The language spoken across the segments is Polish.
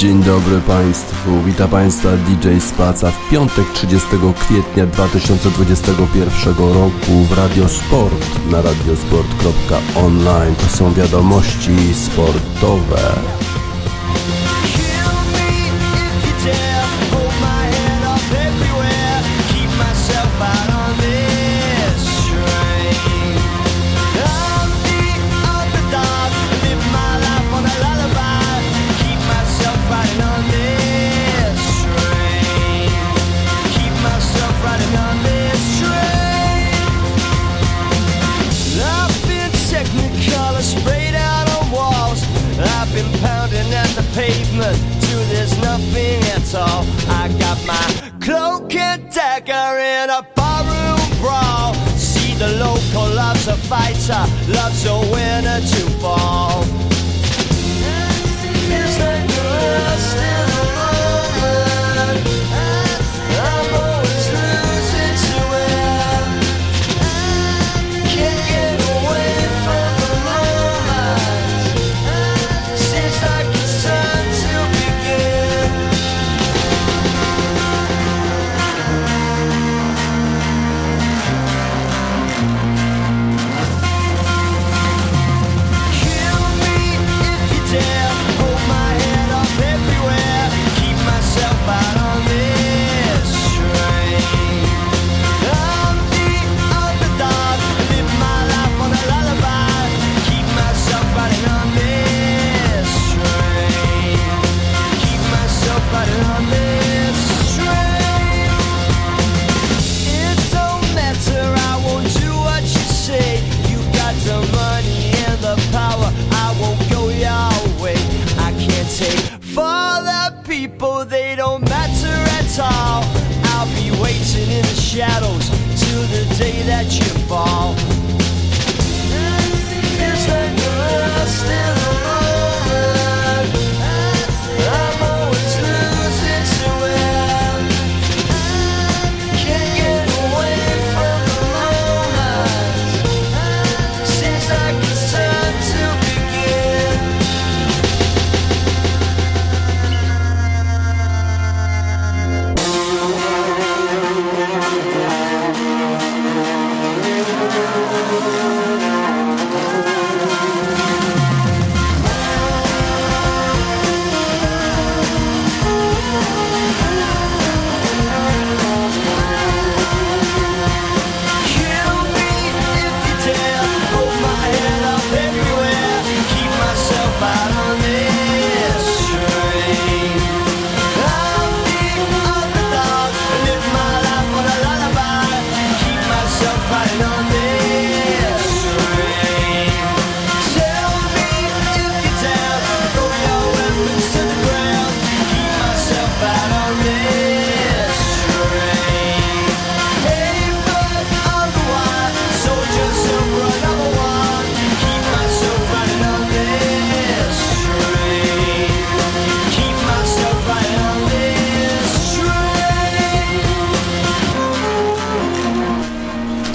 Dzień dobry Państwu, witam Państwa DJ Spaca w piątek 30 kwietnia 2021 roku w Radio Sport na radiosport.online. To są wiadomości sportowe. Fighter, loves a winner to fall.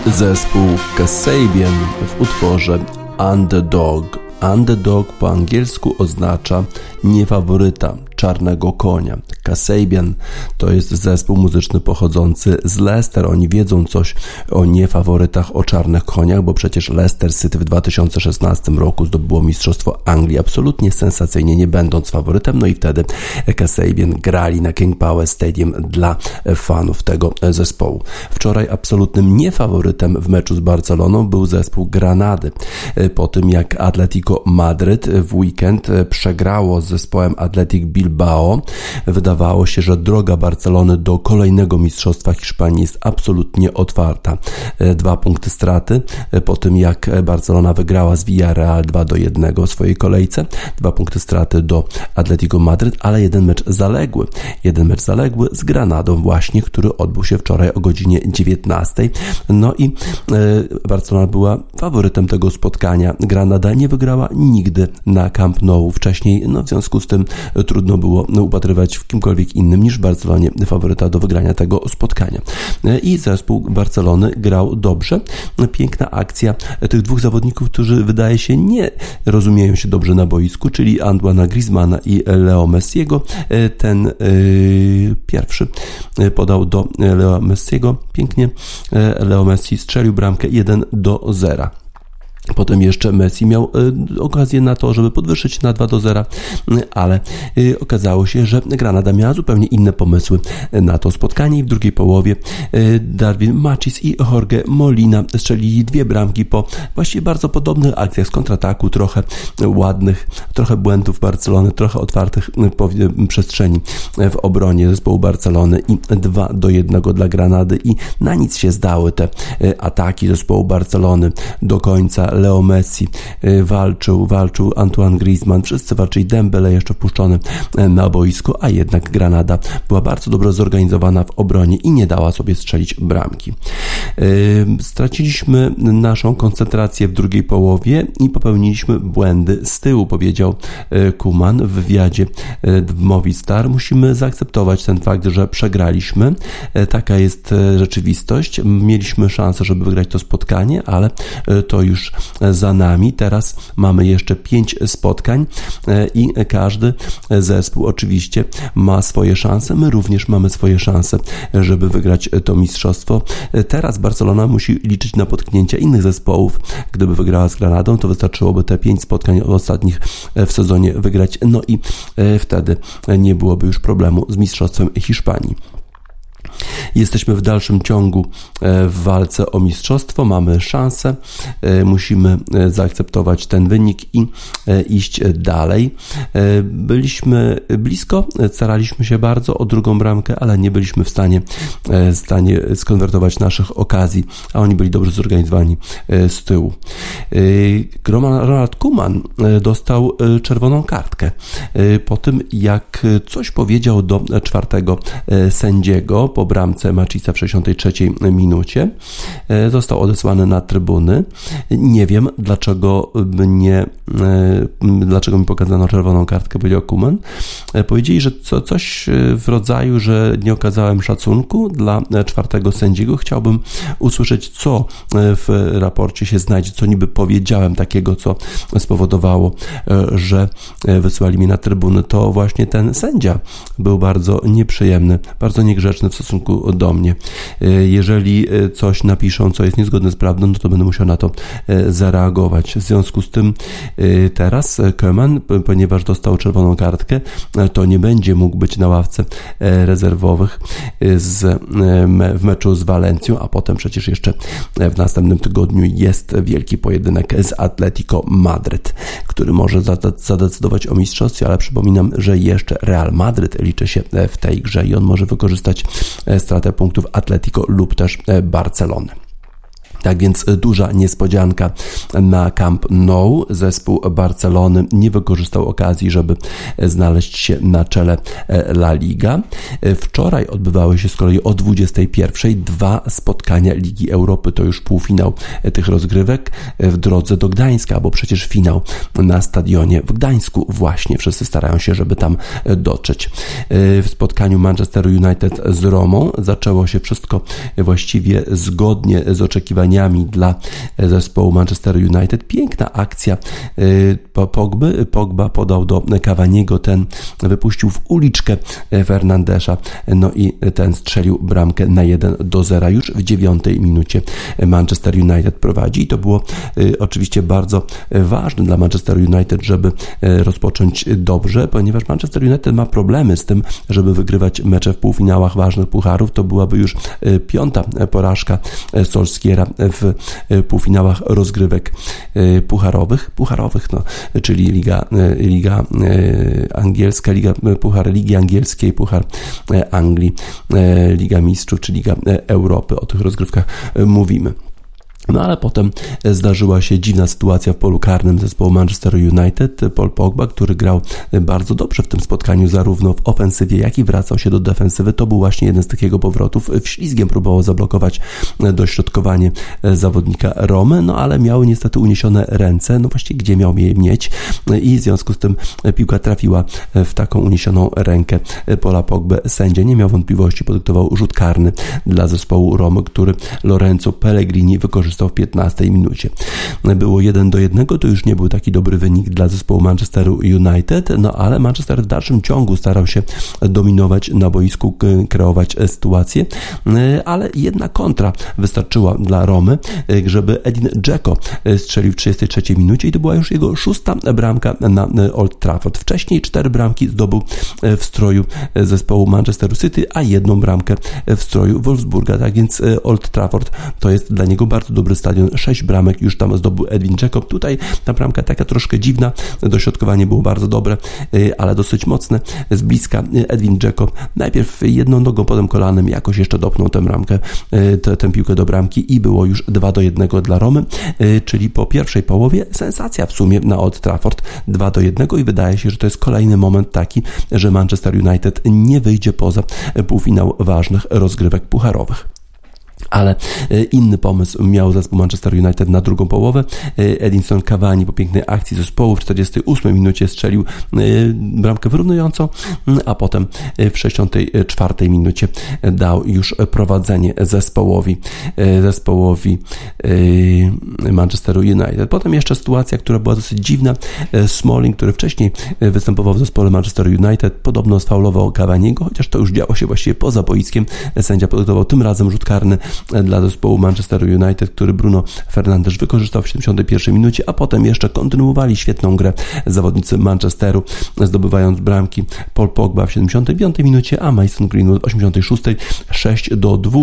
Zespół Kasabian w utworze Underdog. Underdog po angielsku oznacza niefaworyta, czarnego konia. Kasabian to jest zespół muzyczny pochodzący z Leicester. Oni wiedzą coś o niefaworytach, o czarnych koniach, bo przecież Leicester City w 2016 roku zdobyło Mistrzostwo Anglii absolutnie sensacyjnie, nie będąc faworytem. No i wtedy Kasabian grali na King Power Stadium dla fanów tego zespołu. Wczoraj absolutnym niefaworytem w meczu z Barceloną był zespół Granady. Po tym jak Atletico Madryt w weekend przegrało z zespołem Atletic Bilbao, wydawało się, że droga Barcelony do kolejnego mistrzostwa Hiszpanii jest absolutnie otwarta. E, dwa punkty straty e, po tym jak Barcelona wygrała z Villarreal 2 do 1 w swojej kolejce, dwa punkty straty do Atletico Madryt, ale jeden mecz zaległy. Jeden mecz zaległy z Granadą właśnie, który odbył się wczoraj o godzinie 19. No i e, Barcelona była faworytem tego spotkania. Granada nie wygrała nigdy na Camp Nou. Wcześniej, no w związku z tym trudno trudno było upatrywać w kimkolwiek innym niż Barcelonie faworyta do wygrania tego spotkania. I zespół Barcelony grał dobrze. Piękna akcja tych dwóch zawodników, którzy wydaje się nie rozumieją się dobrze na boisku, czyli Antoana Griezmana i Leo Messiego. Ten pierwszy podał do Leo Messiego pięknie. Leo Messi strzelił bramkę 1 do 0. Potem jeszcze Messi miał y, okazję na to, żeby podwyższyć na 2 do 0, ale y, okazało się, że Granada miała zupełnie inne pomysły na to spotkanie i w drugiej połowie y, Darwin Macis i Jorge Molina strzelili dwie bramki po właściwie bardzo podobnych akcjach z kontrataku, trochę ładnych, trochę błędów Barcelony, trochę otwartych przestrzeni w obronie zespołu Barcelony i 2 do 1 dla Granady i na nic się zdały te ataki zespołu Barcelony do końca Leo Messi y, walczył, walczył Antoine Griezmann, wszyscy walczyli, Dembele jeszcze wpuszczony y, na boisku, a jednak Granada była bardzo dobrze zorganizowana w obronie i nie dała sobie strzelić bramki. Y, straciliśmy naszą koncentrację w drugiej połowie i popełniliśmy błędy z tyłu, powiedział Kuman w wywiadzie w Movistar. Musimy zaakceptować ten fakt, że przegraliśmy. Taka jest rzeczywistość. Mieliśmy szansę, żeby wygrać to spotkanie, ale to już za nami. Teraz mamy jeszcze pięć spotkań e, i każdy zespół oczywiście ma swoje szanse. My również mamy swoje szanse, żeby wygrać to mistrzostwo. E, teraz Barcelona musi liczyć na potknięcia innych zespołów. Gdyby wygrała z Granadą, to wystarczyłoby te pięć spotkań ostatnich w sezonie wygrać. No i e, wtedy nie byłoby już problemu z mistrzostwem Hiszpanii. Jesteśmy w dalszym ciągu e, w walce o mistrzostwo, mamy szansę, e, musimy e, zaakceptować ten wynik i iść dalej. Byliśmy blisko, staraliśmy się bardzo o drugą bramkę, ale nie byliśmy w stanie, w stanie skonwertować naszych okazji, a oni byli dobrze zorganizowani z tyłu. Ronald Kuman dostał czerwoną kartkę po tym, jak coś powiedział do czwartego sędziego po bramce Macisa w 63 minucie. E, został odesłany na trybuny. Nie wiem, dlaczego mnie, e, dlaczego mi pokazano czerwoną kartkę, powiedział Kuman. E, powiedzieli, że co, coś w rodzaju, że nie okazałem szacunku dla czwartego sędziego. Chciałbym usłyszeć, co w raporcie się znajdzie, co niby powiedziałem takiego, co spowodowało, że wysłali mnie na trybuny. To właśnie ten sędzia był bardzo nieprzyjemny, bardzo niegrzeczny w stosunku stosunku do mnie. E, jeżeli e, coś napiszą, co jest niezgodne z prawdą, no to będę musiał na to e, zareagować. W związku z tym teraz Keman, ponieważ dostał czerwoną kartkę, to nie będzie mógł być na ławce rezerwowych z, w meczu z Walencją, a potem przecież jeszcze w następnym tygodniu jest wielki pojedynek z Atletico Madryt, który może zadecydować o mistrzostwie, ale przypominam, że jeszcze Real Madryt liczy się w tej grze i on może wykorzystać stratę punktów Atletico lub też e, Barcelony. Tak więc duża niespodzianka na Camp Nou. Zespół Barcelony nie wykorzystał okazji, żeby znaleźć się na czele e, La Liga. Wczoraj odbywały się z kolei o 21 dwa spotkania Ligi Europy. To już półfinał tych rozgrywek w drodze do Gdańska, bo przecież finał na stadionie w Gdańsku właśnie. Wszyscy starają się, żeby tam dotrzeć. W spotkaniu Manchester United z Romą zaczęło się wszystko właściwie zgodnie z oczekiwaniami dla zespołu Manchester United. Piękna akcja y, Pogby. Pogba podał do Cavaniego, ten wypuścił w uliczkę Fernandesza, no i ten strzelił bramkę na 1 do 0 już w dziewiątej minucie Manchester United prowadzi i to było oczywiście bardzo ważne dla Manchester United, żeby rozpocząć dobrze, ponieważ Manchester United ma problemy z tym, żeby wygrywać mecze w półfinałach ważnych pucharów. To byłaby już piąta porażka Solskiera w e, półfinałach rozgrywek e, pucharowych, pucharowych, no, czyli Liga, e, Liga Angielska, Liga, Puchar Ligi Angielskiej, Puchar Anglii, Liga Mistrzów czy Liga Europy. O tych rozgrywkach mówimy. No ale potem zdarzyła się dziwna sytuacja w polu karnym zespołu Manchester United. Paul Pogba, który grał bardzo dobrze w tym spotkaniu, zarówno w ofensywie, jak i wracał się do defensywy, to był właśnie jeden z takiego powrotów. W ślizgiem próbował zablokować dośrodkowanie zawodnika Romy, no ale miały niestety uniesione ręce, no właściwie gdzie miał je mieć i w związku z tym piłka trafiła w taką uniesioną rękę Pola Pogba. Sędzia nie miał wątpliwości, podyktował rzut karny dla zespołu Romy, który Lorenzo Pellegrini wykorzystał wykorzystał w 15 minucie. Było 1 do 1, to już nie był taki dobry wynik dla zespołu Manchesteru United, no ale Manchester w dalszym ciągu starał się dominować na boisku, kreować sytuację, ale jedna kontra wystarczyła dla Romy, żeby Edin Dzeko strzelił w 33 minucie i to była już jego szósta bramka na Old Trafford. Wcześniej cztery bramki zdobył w stroju zespołu Manchesteru City, a jedną bramkę w stroju Wolfsburga. Tak więc Old Trafford to jest dla niego bardzo dobry dobry stadion, sześć bramek już tam zdobył Edwin Jacob. Tutaj ta bramka taka troszkę dziwna, dośrodkowanie było bardzo dobre, y, ale dosyć mocne. Z bliska y, Edwin Jacob najpierw jedną nogą, potem kolanem jakoś jeszcze dopnął tę bramkę, y, tę piłkę do bramki i było już 2 do 1 dla Romy, czyli po pierwszej połowie sensacja w sumie na Old Trafford 2 do 1 i wydaje się, że to jest kolejny moment taki, że Manchester United nie wyjdzie poza półfinał ważnych rozgrywek pucharowych ale e, inny pomysł miał zespół Manchester United na drugą połowę. E, Edinson Cavani po pięknej akcji zespołu w 48 minucie strzelił e, bramkę wyrównującą, a potem w 64 minucie dał już prowadzenie zespołowi zespołowi Manchesteru United. Potem jeszcze sytuacja, która była dosyć dziwna. Smalling, który wcześniej występował w zespole Manchester United, podobno sfaulował Cavaniego, chociaż to już działo się właściwie poza boiskiem. Sędzia podyktował tym razem rzut karny dla zespołu Manchester United, który Bruno Fernandes wykorzystał w 71 minucie, a potem jeszcze kontynuowali świetną grę zawodnicy Manchesteru, zdobywając bramki. Paul Pogba w 75 minucie, a Mason Greenwood w 86 6 do 2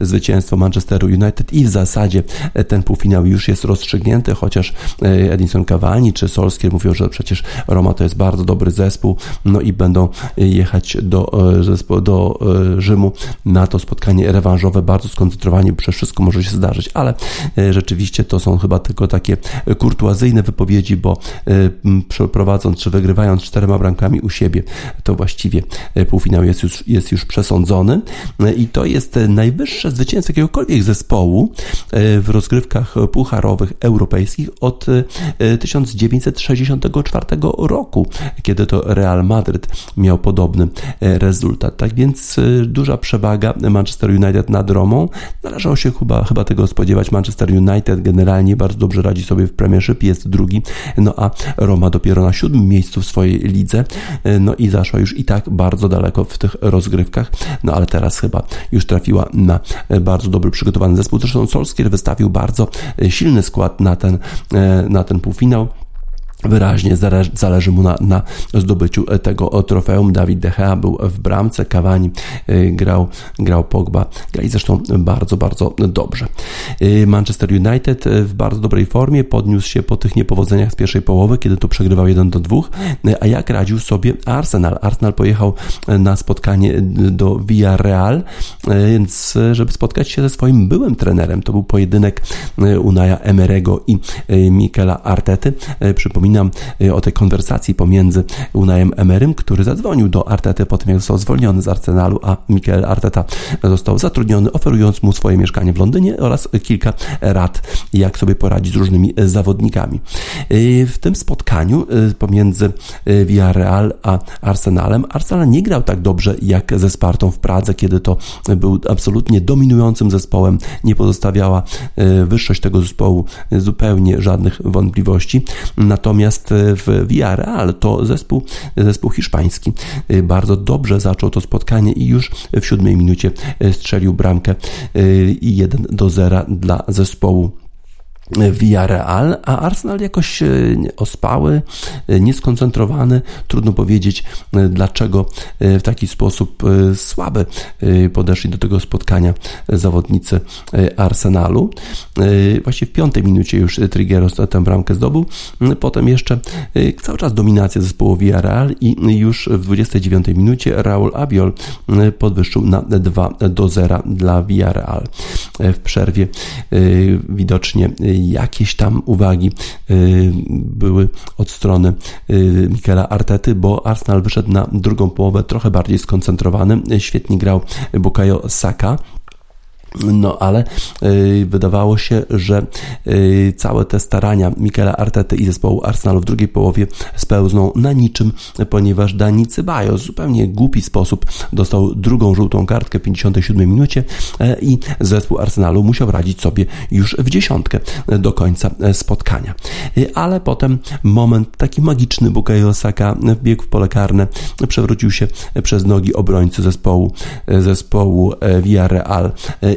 zwycięstwo Manchesteru United i w zasadzie ten półfinał już jest rozstrzygnięty, chociaż e, Edinson Cavani czy Solskier mówią, że przecież Roma to jest bardzo dobry zespół, no i będą jechać do, e, do e, Rzymu na to spotkanie rewanżowe. Bardzo skoncentrowane skoncentrowani, przez wszystko może się zdarzyć, ale e, rzeczywiście to są chyba tylko takie kurtuazyjne wypowiedzi, bo e, przeprowadząc czy wygrywając czterema bramkami u siebie, to właściwie e, półfinał jest już, jest już przesądzony i to jest najwyższe zwycięstwo jakiegokolwiek zespołu w rozgrywkach pucharowych europejskich od 1964 roku, kiedy to Real Madryt miał podobny rezultat. Tak więc duża przewaga Manchester United nad Romą, Należało się chyba, chyba tego spodziewać. Manchester United generalnie bardzo dobrze radzi sobie w Premiership, jest drugi, no a Roma dopiero na siódmym miejscu w swojej lidze, no i zaszła już i tak bardzo daleko w tych rozgrywkach, no ale teraz chyba już trafiła na bardzo dobry przygotowany zespół. Zresztą Solskier wystawił bardzo silny skład na ten, na ten półfinał wyraźnie zależy mu na, na zdobyciu tego trofeum. Dawid De Gea był w bramce, Cavani grał, grał Pogba, grali zresztą bardzo, bardzo dobrze. Manchester United w bardzo dobrej formie podniósł się po tych niepowodzeniach z pierwszej połowy, kiedy to przegrywał 1 do 2, y, a jak radził sobie Arsenal? Arsenal pojechał na spotkanie do Villarreal, więc żeby spotkać się ze swoim byłym trenerem, to był pojedynek Unaja Emerego i Mikela Artety. Przypominam Przypominam y, o tej konwersacji pomiędzy Unajem Emerym, który zadzwonił do Artety po tym, jak został zwolniony z Arsenalu, a Mikel Arteta został zatrudniony, oferując mu swoje mieszkanie w Londynie oraz kilka rad, jak sobie poradzić z różnymi zawodnikami. Y, w tym spotkaniu y, pomiędzy Villarreal a Arsenalem Arsenal nie grał tak dobrze jak ze Spartą w Pradze, kiedy to był absolutnie dominującym zespołem, nie pozostawiała wyższość tego zespołu zupełnie żadnych wątpliwości. Natomiast Natomiast e, w Villarreal to zespół, zespół hiszpański. E, bardzo dobrze zaczął to spotkanie i już w siódmej minucie e, strzelił bramkę i 1 do 0 dla zespołu Villarreal, a Arsenal jakoś e, ospały, e, nieskoncentrowany. Trudno powiedzieć, e, dlaczego w taki sposób słaby podeszli do tego spotkania zawodnicy Arsenalu. Właśnie w piątej minucie już Triggeros tę bramkę zdobył. Potem jeszcze cały czas dominacja zespołu Villarreal i już w 29 minucie Raul Abiol podwyższył na 2 do 0 dla Villarreal. W przerwie widocznie jakieś tam uwagi y, były od strony y, Mikela Artety, bo Arsenal wyszedł na drugą połowę trochę bardziej skoncentrowany. Świetnie grał Bukayo Saka. No ale y, wydawało się, że y, całe te starania Mikela Artety i zespołu Arsenalu w drugiej połowie spełzną na niczym, ponieważ Dani Ceballos w zupełnie głupi sposób dostał drugą żółtą kartkę w 57 minucie y, i zespół Arsenalu musiał radzić sobie już w dziesiątkę do końca e, spotkania. Y, ale potem moment taki magiczny Bukayo Saka wbiegł w pole karne, przewrócił się przez nogi obrońcy zespołu, e, zespołu e, Villarreal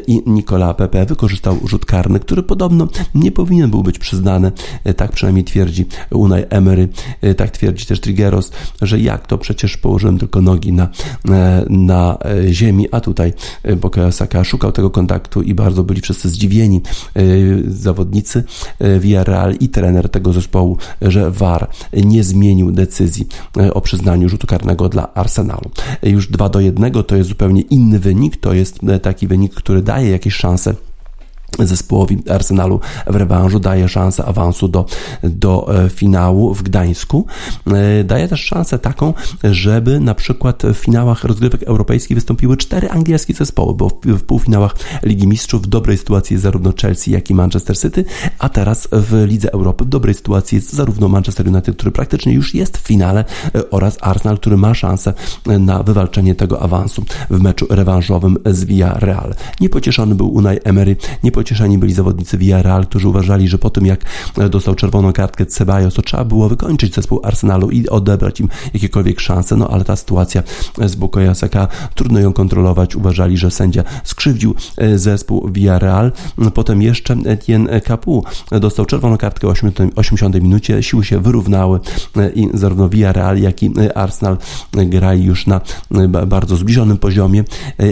i Nicola Pepe wykorzystał rzut karny, który podobno nie powinien był być przyznany. E, tak przynajmniej twierdzi Unai Emery, e, tak twierdzi też Triggeros, że jak to przecież położyłem tylko nogi na, e, na ziemi, a tutaj Bukayo Saka szukał tego kontaktu i bardzo byli wszyscy zdziwieni zawodnicy Villarreal i trener tego zespołu, że VAR nie zmienił decyzji o przyznaniu rzutu karnego dla Arsenalu. Już 2 do 1 to jest zupełnie inny wynik, to jest taki wynik, który daje jakieś szanse zespołowi Arsenalu w rewanżu, daje szansę awansu do, do e, finału w Gdańsku. E, daje też szansę taką, żeby na przykład w finałach rozgrywek europejskich wystąpiły cztery angielskie zespoły, bo w, półfinałach Ligi Mistrzów w dobrej sytuacji jest zarówno Chelsea, jak i Manchester City, a teraz w Lidze Europy w dobrej sytuacji jest zarówno Manchester United, który praktycznie już jest w finale e, oraz Arsenal, który ma szansę na wywalczenie tego awansu w meczu rewanżowym z Villarreal. Niepocieszony był Unai Emery, nie pocieszeni byli zawodnicy Villarreal, którzy uważali, że po tym jak dostał czerwoną kartkę Ceballos, to trzeba było wykończyć zespół Arsenalu i odebrać im jakiekolwiek szanse, no ale ta sytuacja z Bukayo Saka, trudno ją kontrolować, uważali, że sędzia skrzywdził e, zespół Villarreal. Potem jeszcze Etienne Capu dostał czerwoną kartkę w 80 minucie, siły się wyrównały e, i zarówno Villarreal, jak i Arsenal grali już na e, bardzo zbliżonym poziomie,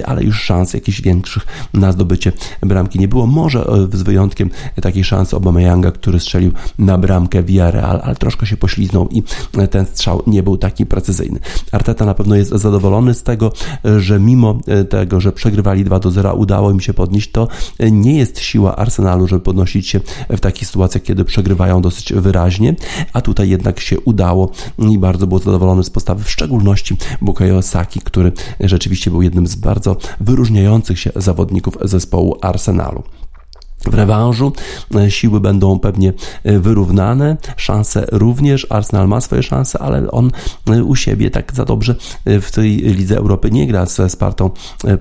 ale już szans jakichś większych na zdobycie bramki nie było. Może e, z wyjątkiem takiej szansy Obameyanga, który strzelił na bramkę Villarreal, ale troszkę się pośliznął i e, ten strzał nie był taki precyzyjny. Arteta na pewno jest zadowolony z tego, e, że mimo tego, że przegrywali 2 do 0, udało im się podnieść, to nie jest siła Arsenalu, żeby podnosić się w takich sytuacjach, kiedy przegrywają dosyć wyraźnie, a tutaj jednak się udało i bardzo był zadowolony z postawy, w szczególności Bukayo Saki, który rzeczywiście był jednym z bardzo wyróżniających się zawodników zespołu Arsenalu. W rewanżu e, siły będą pewnie e, wyrównane, szanse również. Arsenal ma swoje szanse, ale on e, u siebie tak za dobrze w tej Lidze Europy nie gra ze Spartą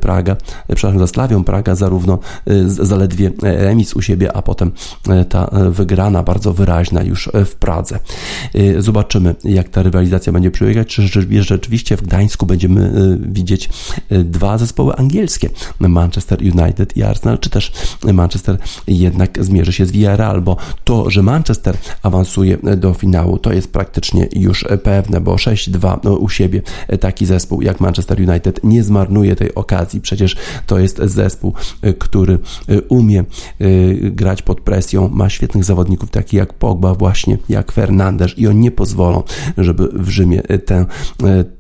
Praga, przepraszam, ze Slawią Praga, zarówno zaledwie remis u siebie, a potem ta wygrana bardzo wyraźna już w Pradze. Zobaczymy, jak ta rywalizacja będzie przebiegać, czy rzeczywiście w Gdańsku będziemy widzieć dwa zespoły angielskie, Manchester United i Arsenal, czy też Manchester jednak zmierzy się z Villarreal, bo to, że Manchester awansuje do finału, to jest praktycznie już pewne, bo 6-2 no, u siebie taki zespół jak Manchester United nie zmarnuje tej okazji. Przecież to jest zespół, który umie grać pod presją, ma świetnych zawodników, takich jak Pogba właśnie, jak Fernandes i oni nie pozwolą, żeby w Rzymie tę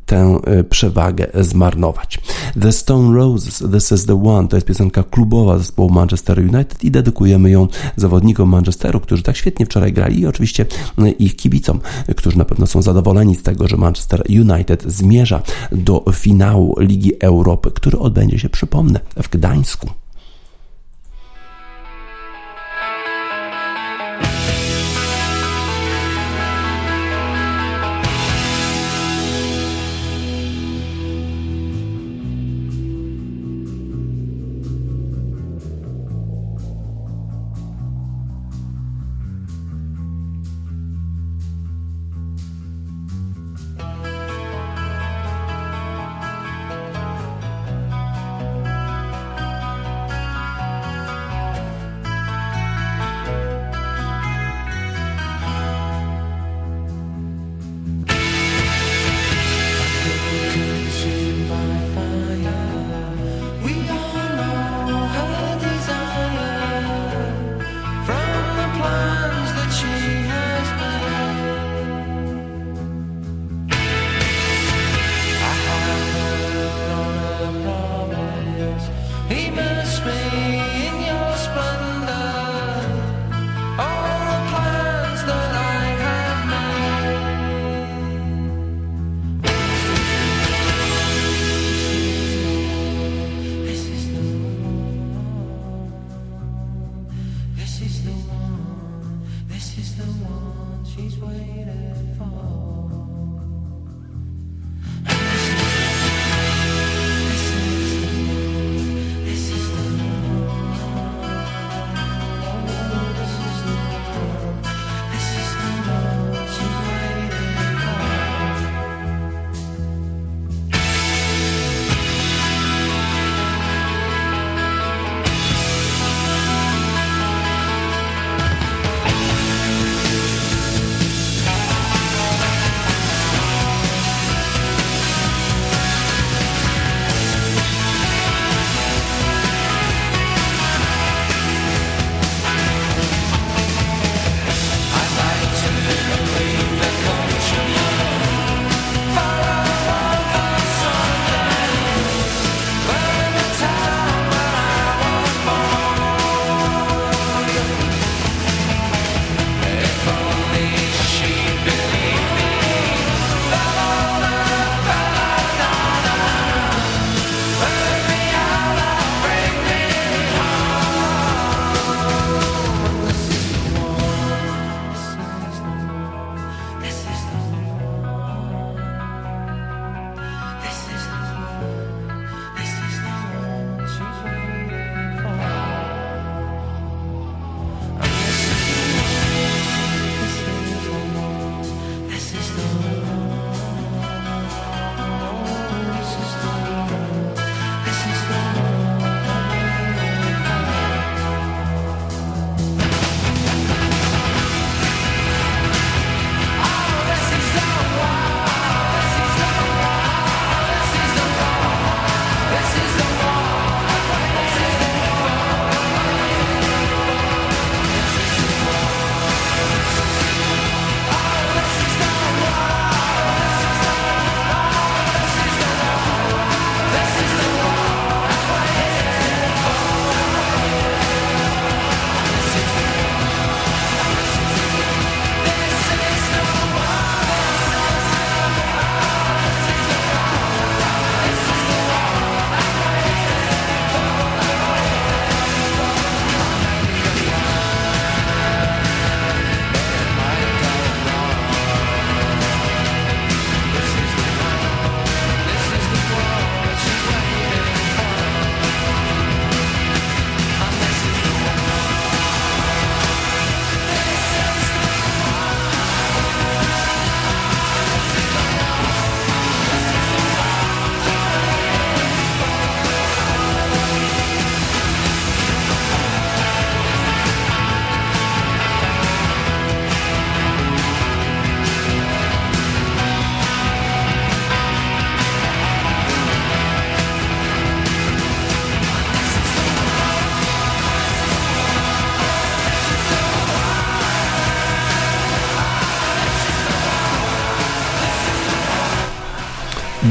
tę e, przewagę zmarnować. The Stone Roses, This is the One, to jest piosenka klubowa zespołu Manchester United i dedykujemy ją zawodnikom Manchesteru, którzy tak świetnie wczoraj grali i oczywiście e, ich kibicom, którzy na pewno są zadowoleni z tego, że Manchester United zmierza do finału Ligi Europy, który odbędzie się, przypomnę, w Gdańsku.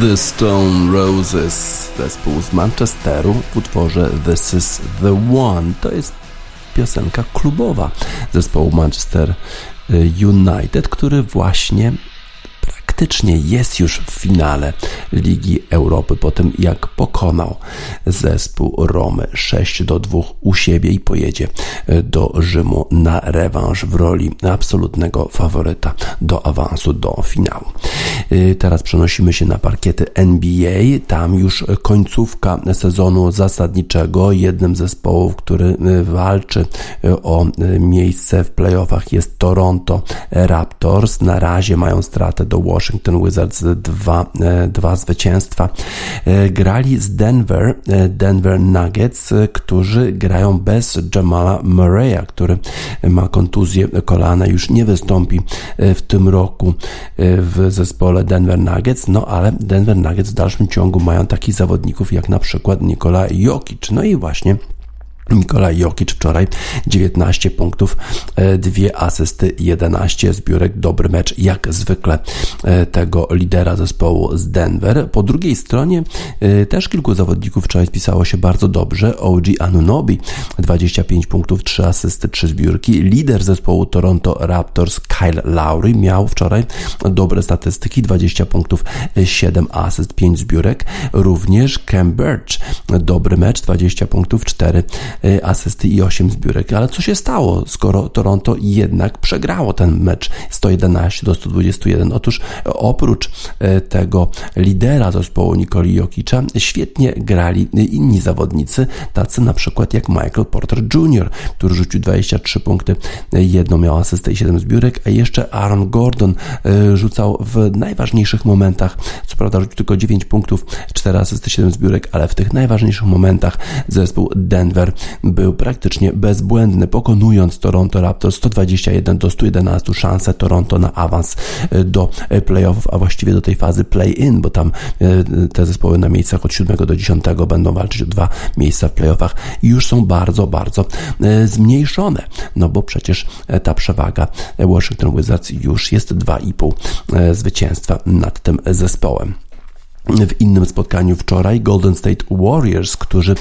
The Stone Roses, zespół z Manchesteru w utworze This is the One. To jest piosenka klubowa zespołu Manchester United, który właśnie faktycznie jest już w finale Ligi Europy po tym jak pokonał zespół Romy 6 do 2 u siebie i pojedzie e, do Rzymu na rewanż w roli absolutnego faworyta do awansu do finału. E, teraz przenosimy się na parkiety NBA. Tam już końcówka sezonu zasadniczego. Jednym z zespołów, który e, walczy o miejsce w playoffach jest Toronto Raptors. Na razie mają stratę do Washington Wizards dwa, e, zwycięstwa. E, grali z Denver, e, Denver Nuggets, którzy grają bez Jamala Murray'a, który ma kontuzję kolana, już nie wystąpi w tym roku w zespole Denver Nuggets, no ale Denver Nuggets w dalszym ciągu mają takich zawodników jak na przykład Nikola Jokic. No i właśnie Nikolaj Jokic wczoraj 19 punktów, e, dwie asysty, 11 zbiórek, dobry mecz jak zwykle e, tego lidera zespołu z Denver. Po drugiej stronie e, też kilku zawodników wczoraj spisało się bardzo dobrze. OG Anunobi 25 punktów, 3 asysty, 3 zbiórki. Lider zespołu Toronto Raptors Kyle Lowry miał wczoraj dobre statystyki, 20 punktów, 7 asyst, 5 zbiórek. Również Cam Birch dobry mecz, 20 punktów, 4 asysty i 8 zbiórek. Ale co się stało, skoro Toronto jednak przegrało ten mecz 111 do 121? Otóż oprócz tego lidera zespołu Nikoli Jokicza świetnie grali inni zawodnicy, tacy na przykład jak Michael Porter Jr., który rzucił 23 punkty, jedną miał asystę i 7 zbiórek, a jeszcze Aaron Gordon rzucał w najważniejszych momentach, co prawda rzucił tylko 9 punktów, 4 asysty, 7 zbiórek, ale w tych najważniejszych momentach zespół Denver był praktycznie bezbłędny, pokonując Toronto Raptors 121 do 111 szansę Toronto na awans e, do e, playoffów, a właściwie do tej fazy play-in, bo tam e, te zespoły na miejscach od 7 do 10 będą walczyć o dwa miejsca w playoffach. Już są bardzo, bardzo zmniejszone, no bo przecież ta przewaga Washington Wizards już jest 2,5 zwycięstwa nad tym zespołem w innym spotkaniu wczoraj Golden State Warriors, którzy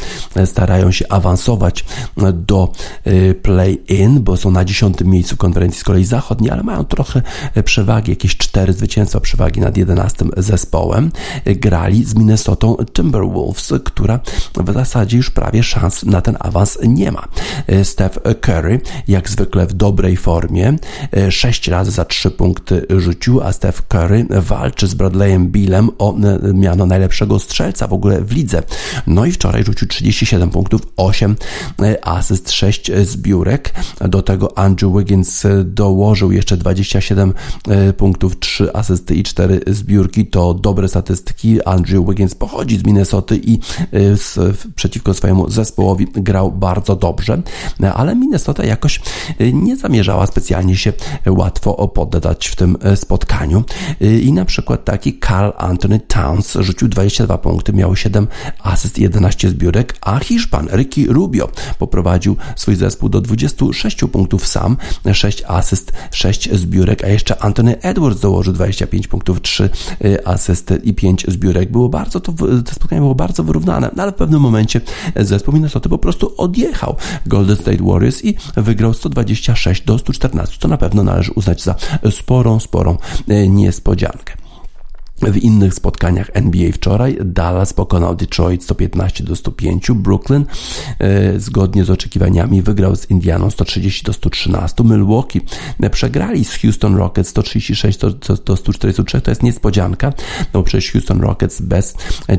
starają się awansować do y, play-in, bo są na dziesiątym miejscu konferencji z kolei zachodniej, ale mają trochę przewagi, jakieś cztery zwycięstwa przewagi nad jedenastym zespołem. Grali z Minnesota Timberwolves, która w zasadzie już prawie szans na ten awans nie ma. Steph Curry, jak zwykle w dobrej formie, sześć razy za trzy punkty rzucił, a Steph Curry walczy z Bradleyem Billem o miano najlepszego strzelca w ogóle w lidze. No i wczoraj rzucił 37 punktów, 8 e, asyst, 6 zbiórek. Do tego Andrew Wiggins e, dołożył jeszcze 27 e, punktów, 3 asysty i 4 zbiórki. To dobre statystyki. Andrew Wiggins pochodzi z Minnesoty i z, przeciwko swojemu zespołowi grał bardzo dobrze, ale Minnesota jakoś nie zamierzała specjalnie się łatwo poddać w tym spotkaniu. I na przykład taki Carl Anthony Towns rzucił 22 punkty, miał 7 asyst i 11 zbiórek, a Hiszpan Ricky Rubio poprowadził swój zespół do 26 punktów sam, 6 asyst, 6 zbiórek, a jeszcze Anthony Edwards dołożył 25 punktów, 3 y, asysty i 5 zbiórek. Było bardzo to, to spotkanie było bardzo wyrównane, no ale w pewnym momencie zespół Minnesota po prostu odjechał Golden State Warriors i wygrał 126 do 114, co na pewno należy uznać za sporą, sporą y, niespodziankę. W innych spotkaniach NBA wczoraj Dallas pokonał Detroit 115 do 105, Brooklyn e, zgodnie z oczekiwaniami wygrał z Indianą 130 do 113, Milwaukee przegrali z Houston Rockets 136 do, do 143, to jest niespodzianka, no bo przecież Houston Rockets bez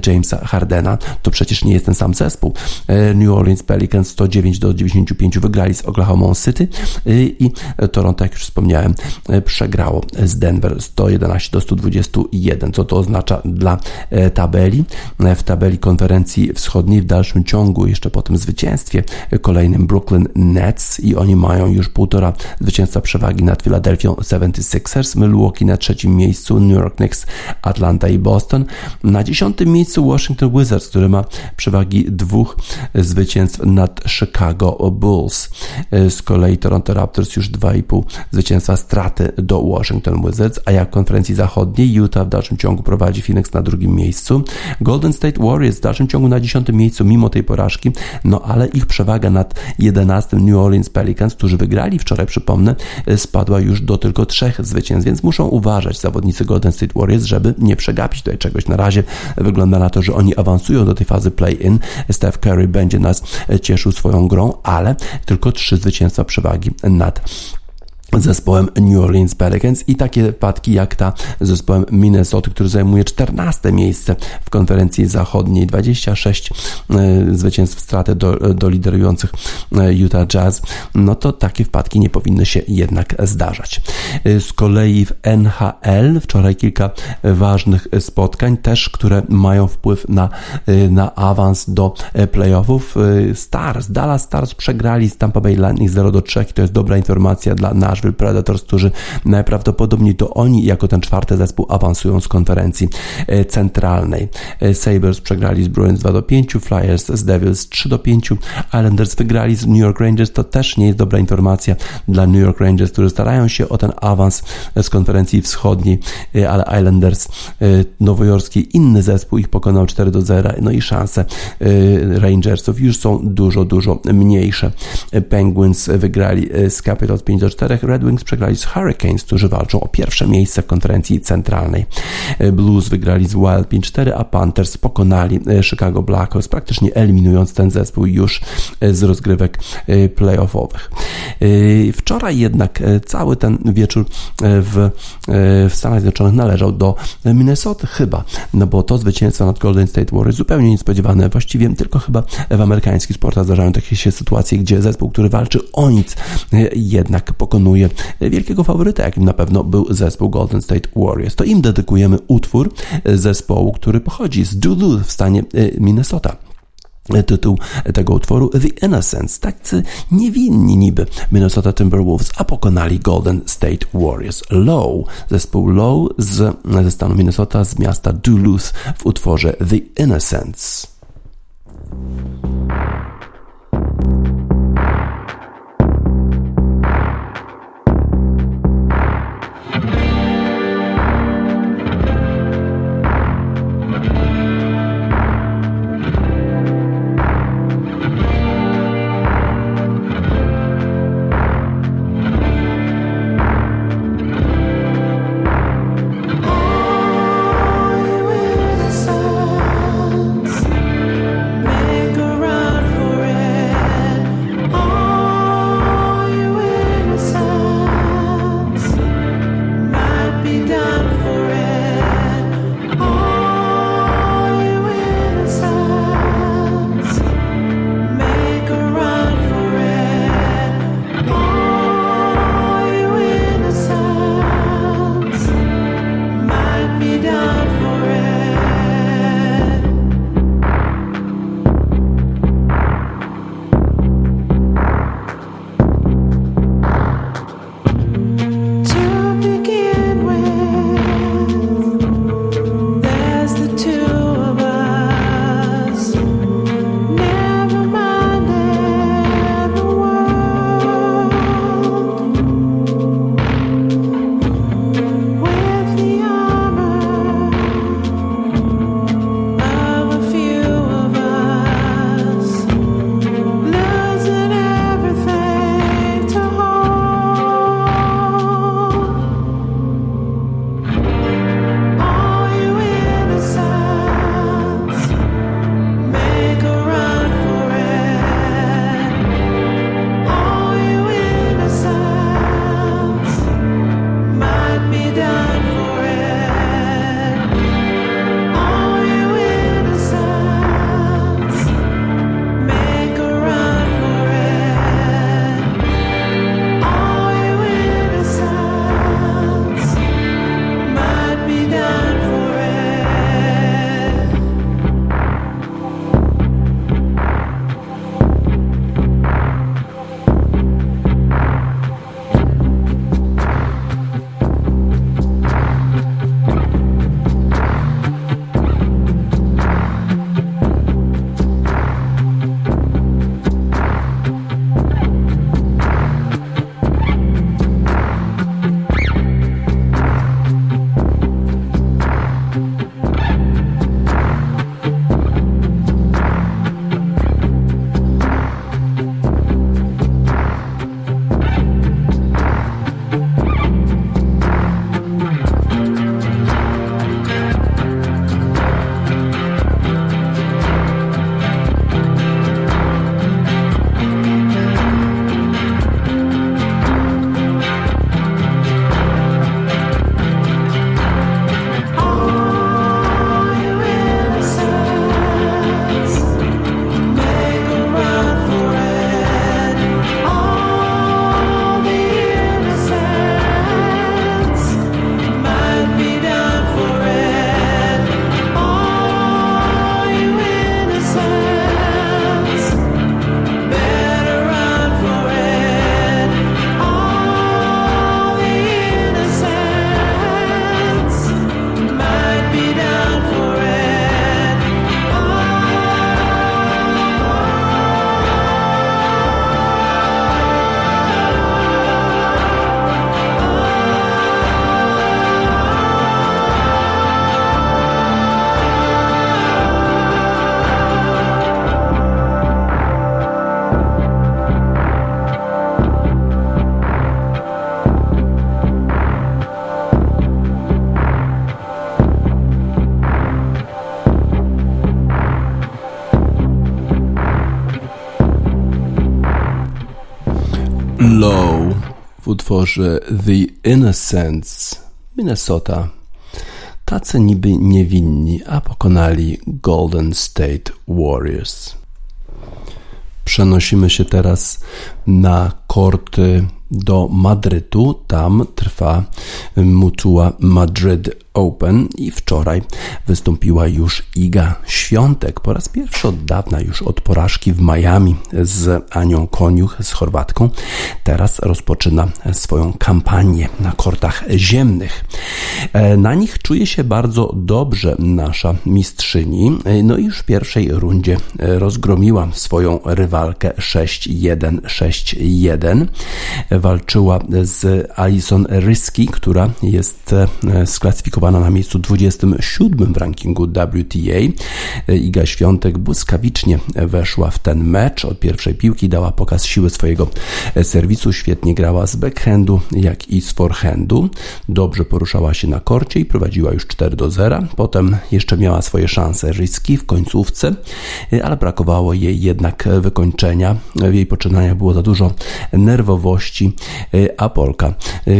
Jamesa Hardena to przecież nie jest ten sam zespół. E, New Orleans Pelicans 109 do 95 wygrali z Oklahoma City e, i Toronto, jak już wspomniałem, przegrało z Denver 111 do 121 co to oznacza dla e, tabeli. E, w tabeli konferencji wschodniej w dalszym ciągu, jeszcze po tym zwycięstwie kolejnym Brooklyn Nets i oni mają już półtora zwycięstwa przewagi nad Philadelphia 76ers, Milwaukee na trzecim miejscu, New York Knicks, Atlanta i Boston. Na dziesiątym miejscu Washington Wizards, który ma przewagi dwóch zwycięstw nad Chicago Bulls. E, z kolei Toronto Raptors już 2,5 zwycięstwa straty do Washington Wizards, a jak konferencji zachodniej Utah w dalszym ciągu prowadzi Phoenix na drugim miejscu. Golden State Warriors w dalszym ciągu na dziesiątym miejscu mimo tej porażki, no ale ich przewaga nad 11 New Orleans Pelicans, którzy wygrali wczoraj, przypomnę, spadła już do tylko trzech zwycięstw, więc muszą uważać zawodnicy Golden State Warriors, żeby nie przegapić tutaj czegoś. Na razie wygląda na to, że oni awansują do tej fazy play-in. Steph Curry będzie nas cieszył swoją grą, ale tylko trzy zwycięstwa przewagi nad zespołem New Orleans Pelicans i takie wypadki jak ta z zespołem Minnesota, który zajmuje 14 miejsce w konferencji zachodniej, 26 e, zwycięstw straty do, do liderujących e, Utah Jazz, no to takie wpadki nie powinny się jednak zdarzać. E, z kolei w NHL wczoraj kilka ważnych spotkań też, które mają wpływ na, na awans do playoffów. Stars, Dallas Stars przegrali z Tampa Bay Lightning 0 do 3 to jest dobra informacja dla Nashville Nashville Predators, którzy najprawdopodobniej to oni jako ten czwarty zespół awansują z konferencji e, centralnej. E, Sabres przegrali z Bruins 2 do 5, Flyers z Devils 3 do 5, Islanders wygrali z New York Rangers, to też nie jest dobra informacja dla New York Rangers, którzy starają się o ten awans z konferencji wschodniej, e, ale Islanders nowojorski, inny zespół ich pokonał 4 do 0, no i szanse Rangersów już są dużo, dużo mniejsze. Penguins wygrali z Capitals 5 do 4, Red Wings przegrali z Hurricanes, którzy walczą o pierwsze miejsce w konferencji centralnej. Blues wygrali z Wild 5-4, a Panthers pokonali Chicago Blackhawks, praktycznie eliminując ten zespół już z rozgrywek playoffowych. Wczoraj jednak cały ten wieczór w, w Stanach Zjednoczonych należał do Minnesota chyba, no bo to zwycięstwo nad Golden State Warriors zupełnie niespodziewane, właściwie tylko chyba w amerykańskich sportach zdarzają takie się sytuacje, gdzie zespół, który walczy o nic, jednak pokonuje wielkiego faworyta, jakim na pewno był zespół Golden State Warriors. To im dedykujemy utwór zespołu, który pochodzi z Duluth w stanie Minnesota tytuł tego utworu The Innocents. Tacy niewinni niby Minnesota Timberwolves, a pokonali Golden State Warriors. Low, zespół Low z, ze stanu Minnesota, z miasta Duluth w utworze The Innocents. Utworze The Innocents Minnesota. Tacy niby niewinni, a pokonali Golden State Warriors. Przenosimy się teraz na korty do Madrytu. Tam trwa Mutua Madrid Open i wczoraj wystąpiła już Iga Świątek. Po raz pierwszy od dawna już od porażki w Miami z Anią Koniuch, z Chorwatką. Teraz rozpoczyna swoją kampanię na kortach ziemnych. E, na nich czuje się bardzo dobrze nasza mistrzyni. E, no i już w pierwszej rundzie e, rozgromiła swoją rywalkę 6-1, 6-1. Walczyła z Alison Ryski, która jest sklasyfikowana na miejscu 27 w rankingu WTA. Iga Świątek błyskawicznie weszła w ten mecz. Od pierwszej piłki dała pokaz siły swojego serwisu. Świetnie grała z backhandu, jak i z forehandu. Dobrze poruszała się na korcie i prowadziła już 4 do 0. Potem jeszcze miała swoje szanse ryski w końcówce, ale brakowało jej jednak wykończenia. W jej poczynaniach było za dużo nerwowości, a Polka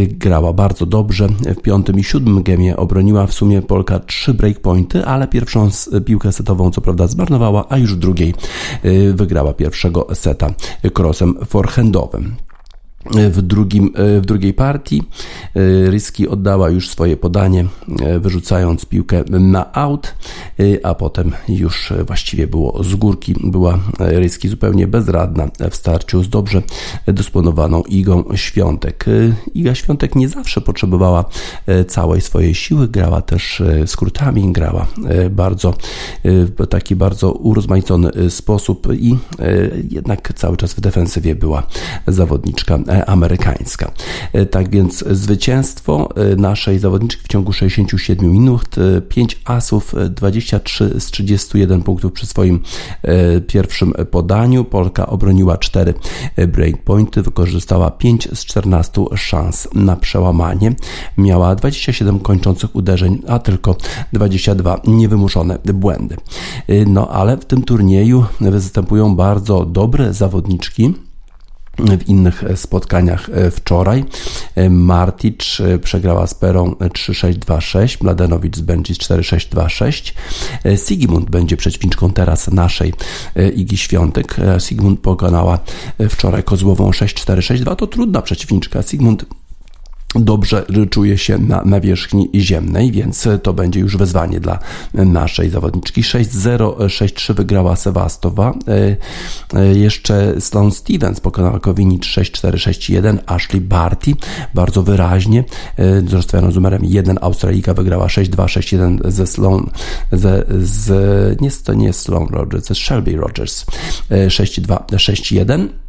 grała bardzo dobrze. W piątym i siódmym gemie obroniła w sumie Polka trzy breakpointy, ale pierwszą piłkę setową co prawda zmarnowała, a już w drugiej y, wygrała pierwszego seta crossem forehandowym. W, drugim, w drugiej partii y, Ryski oddała już swoje podanie, y, wyrzucając piłkę na out, a potem już właściwie było z górki. Była Ryski zupełnie bezradna w starciu z dobrze dysponowaną Igą Świątek. Iga Świątek nie zawsze potrzebowała całej swojej siły, grała też skrótami, grała bardzo w taki bardzo urozmaicony sposób i jednak cały czas w defensywie była zawodniczka amerykańska. Tak więc zwycięstwo naszej zawodniczki w ciągu 67 minut, 5 asów, 23 z 31 punktów przy swoim pierwszym podaniu. Polka obroniła 4 breakpointy, wykorzystała 5 z 14 szans na przełamanie. Miała 27 kończących uderzeń, a tylko 22 niewymuszone błędy. No ale w tym turnieju występują bardzo dobre zawodniczki w innych spotkaniach wczoraj. Martic przegrała z Perą 3-6-2-6, Mladenowicz z Benji 4-6-2-6. Sigmund będzie przeciwniczką teraz naszej Igi Świątek. Sigmund pokonała wczoraj Kozłową 6-4-6-2. To trudna przeciwniczka. Sigmund dobrze czuje się na nawierzchni ziemnej, więc to będzie już wyzwanie dla naszej zawodniczki. 6-0, 6-3 wygrała Sewastowa. E, e, jeszcze Sloan Stevens pokonała Kowinic 6-4, 6-1. Ashley Barty bardzo wyraźnie z e, z numerem 1 Australika wygrała 6-2, 6-1 ze Sloan, ze, z, nie, to nie Sloan Rogers, jest Shelby Rogers 6-2, 6-1.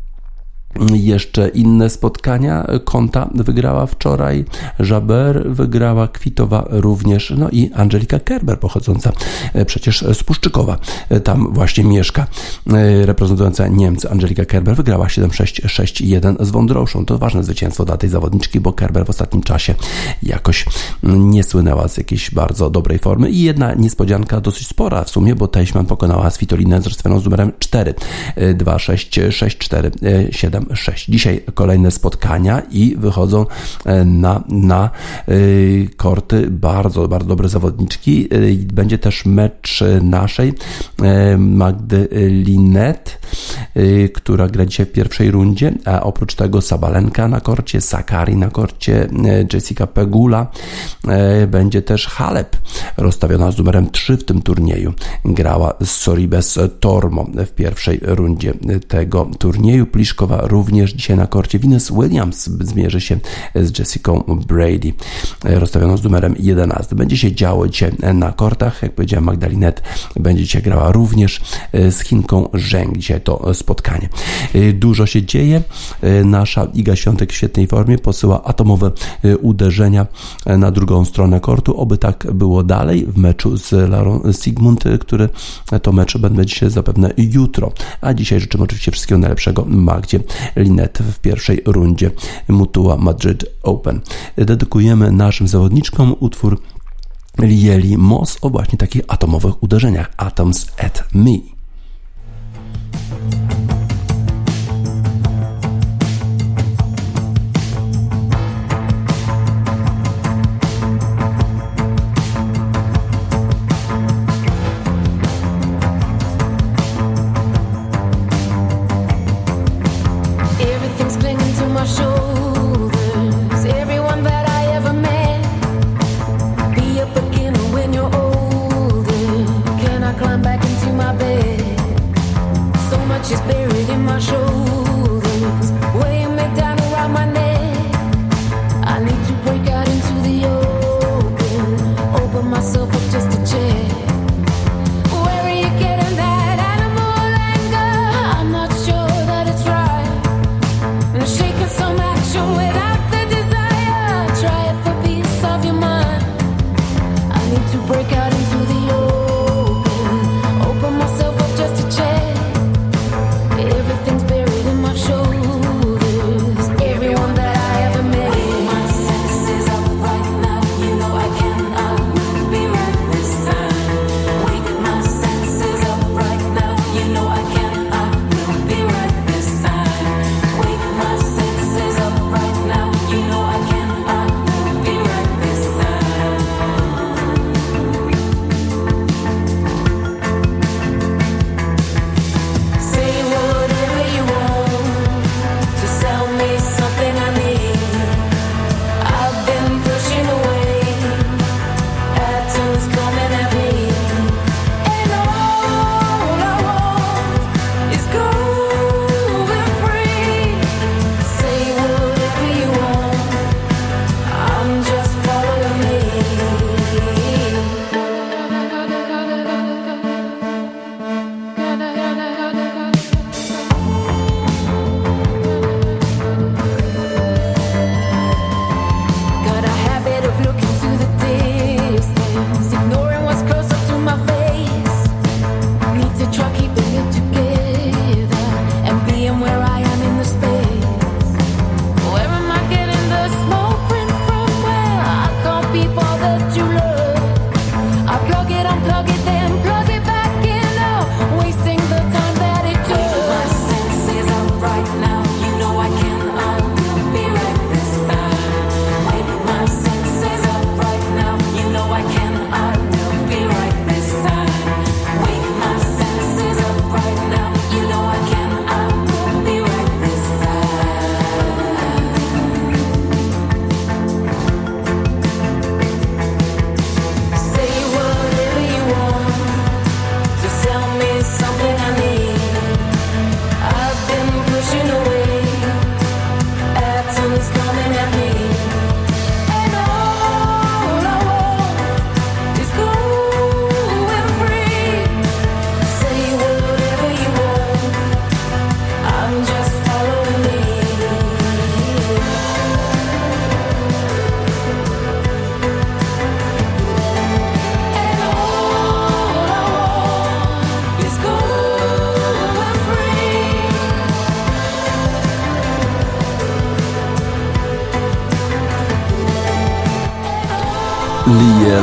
Jeszcze inne spotkania. Konta wygrała wczoraj, Jaber wygrała, Kwitowa również, no i Angelika Kerber pochodząca e, przecież z Puszczykowa. E, tam właśnie mieszka. E, reprezentująca Niemcy Angelika Kerber wygrała 7-6, 6-1 z Wądroszą. To ważne zwycięstwo dla tej zawodniczki, bo Kerber w ostatnim czasie jakoś nie słynęła z jakiejś bardzo dobrej formy i jedna niespodzianka dosyć spora w sumie, bo Teichmann pokonała Svitolinę z rozstawioną z numerem 4 2-6, 6-4, 7 6. Dzisiaj kolejne spotkania i wychodzą e, na, na e, korty bardzo, bardzo dobre zawodniczki. E, będzie też mecz naszej Magdy Linet, która gra dzisiaj w pierwszej rundzie, a oprócz tego Sabalenka na korcie, Sakari na korcie, Jessica Pegula. Będzie też Halep, rozstawiona z numerem 3 w tym turnieju. Grała z Soribes Tormo w pierwszej rundzie tego turnieju. Pliszkowa również dzisiaj na korcie. Venus Williams zmierzy się z Jessica Brady, rozstawioną z numerem 11. Będzie się działo dzisiaj na kortach. Jak powiedziałem, Magdalinet będzie dzisiaj grała również z Chinką Zheng. Dzisiaj to spotkanie. Dużo się dzieje. Nasza Iga Świątek w świetnej formie posyła atomowe uderzenia na drugą stronę kortu. Oby tak było dalej w meczu z Larą Sigmund, który to mecz będzie się zapewne jutro. A dzisiaj życzymy oczywiście wszystkiego najlepszego Magdzie Linet w pierwszej rundzie Mutua Madrid Open. Dedykujemy naszym zawodniczkom utwór Lieli Moss o właśnie takich atomowych uderzeniach Atoms at Me.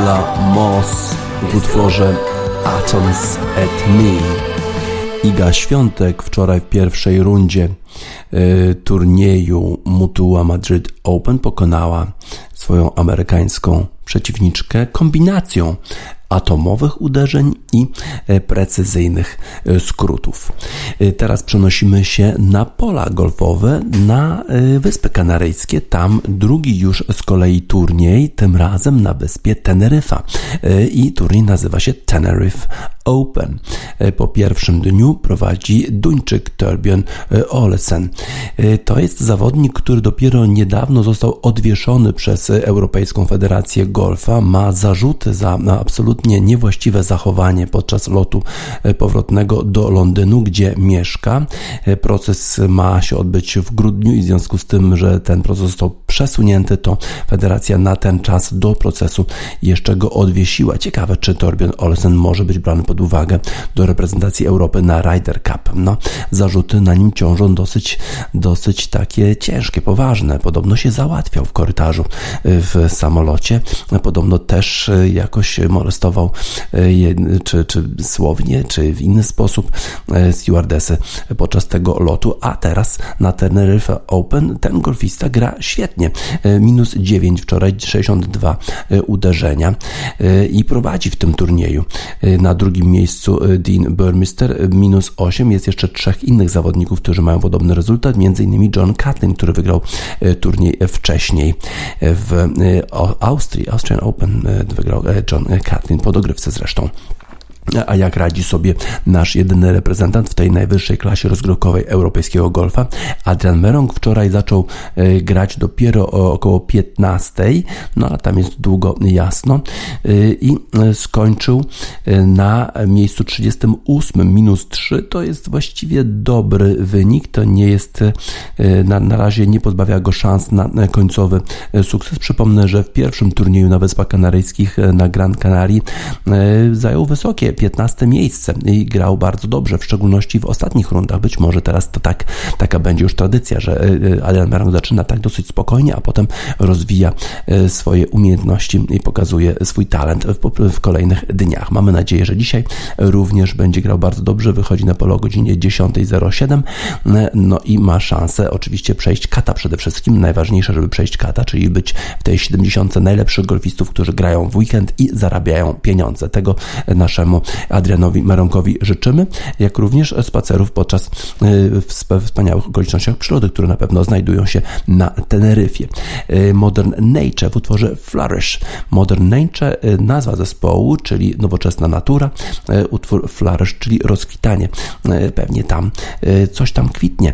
Liela Moss w utworze Atoms at Me. Iga Świątek wczoraj w pierwszej rundzie y, turnieju Mutua Madrid Open pokonała swoją amerykańską przeciwniczkę kombinacją atomowych uderzeń i e, precyzyjnych e, skrótów. E, teraz przenosimy się na pola golfowe na Wyspy Kanaryjskie. Tam drugi już z kolei turniej, tym razem na wyspie Teneryfa. I turniej nazywa się Tenerife Open. Po pierwszym dniu prowadzi Duńczyk Torbjörn Olsen. To jest zawodnik, który dopiero niedawno został odwieszony przez Europejską Federację Golfa. Ma zarzuty za absolutnie absolutnie niewłaściwe zachowanie podczas lotu e, powrotnego do Londynu, gdzie mieszka. E, proces ma się odbyć w grudniu i w związku z tym, że ten proces został przesunięty, to federacja na ten czas do procesu jeszcze go odwiesiła. Ciekawe, czy Torbjörn Olsen może być brany pod uwagę do reprezentacji Europy na Ryder Cup. No, zarzuty na nim ciążą dosyć, dosyć takie ciężkie, poważne. Podobno się załatwiał w korytarzu e, w samolocie. Podobno też jakoś molestował E, czy, czy słownie, czy w inny sposób e, stewardesy podczas tego lotu, a teraz na Tenerife Open ten golfista gra świetnie. E, minus 9 wczoraj, 62 uderzenia i prowadzi w tym turnieju. Na drugim miejscu Dean Burmister, minus 8. Jest jeszcze trzech innych zawodników, którzy mają podobny rezultat, innymi John Catlin, który wygrał turniej wcześniej w Austrii, Austrian Open wygrał John Catlin po dogrywce zresztą. A jak radzi sobie nasz jedyny reprezentant w tej najwyższej klasie rozgronkowej europejskiego golfa? Adrian Merong wczoraj zaczął e, grać dopiero około 15, no a tam jest długo jasno e, i e, skończył na miejscu 38 minus 3. To jest właściwie dobry wynik. To nie jest na, na razie nie pozbawia go szans na końcowy sukces. Przypomnę, że w pierwszym turnieju na Wyspach Kanaryjskich na Gran Canaria zajął wysokie 15 miejsce i grał bardzo dobrze, w szczególności w ostatnich rundach. Być może teraz to tak, taka będzie już tradycja, że e, e, Adrian Merong zaczyna tak dosyć spokojnie, a potem rozwija e, swoje umiejętności i pokazuje swój talent w, w kolejnych dniach. Mamy nadzieję, że dzisiaj również będzie grał bardzo dobrze, wychodzi na pole o godzinie 10.07, no i ma szansę oczywiście przejść kata przede wszystkim. Najważniejsze, żeby przejść kata, czyli być w tej 70 najlepszych golfistów, którzy grają w weekend i zarabiają pieniądze. Tego naszemu Adrianowi Maronkowi życzymy, jak również spacerów podczas e, wspaniałych okolicznościach przyrody, które na pewno znajdują się na Teneryfie. E, Modern Nature w utworze Flourish. Modern Nature e, nazwa zespołu, czyli nowoczesna natura, utwór Flourish, czyli rozkwitanie. Pewnie tam coś tam kwitnie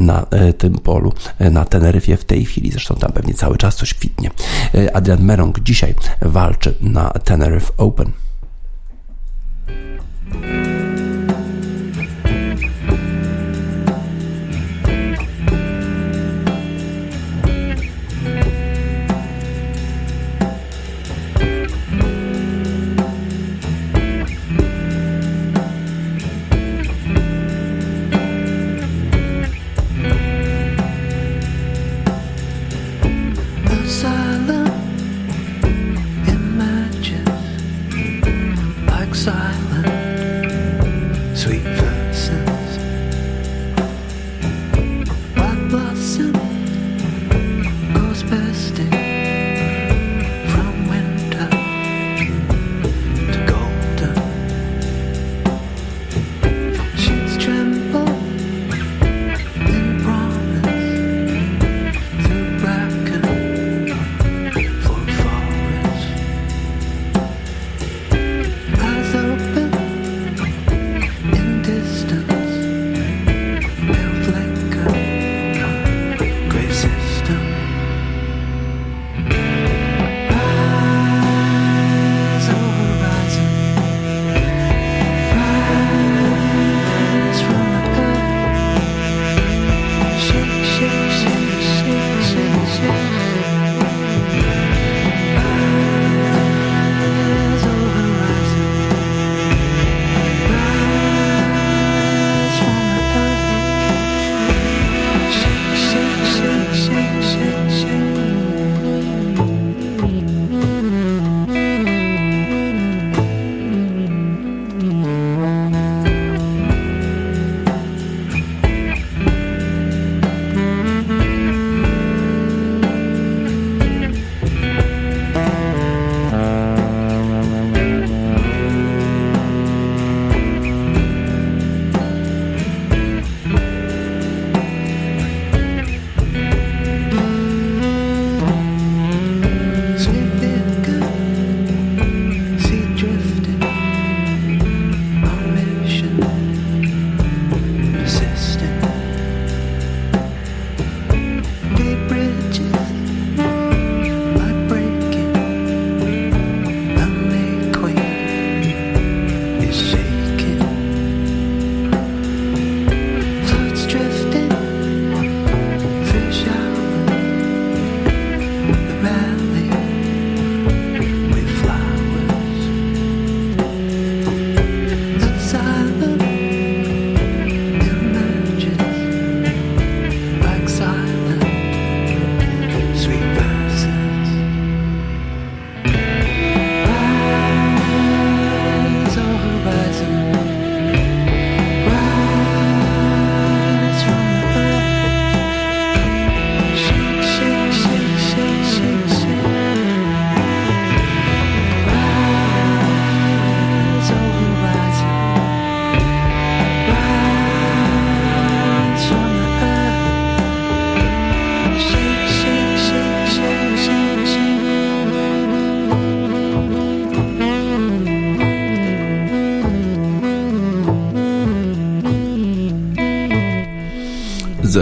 na tym polu, na Teneryfie w tej chwili. Zresztą tam pewnie cały czas coś kwitnie. Adrian Merong dzisiaj walczy na Tenerife Open. Bye.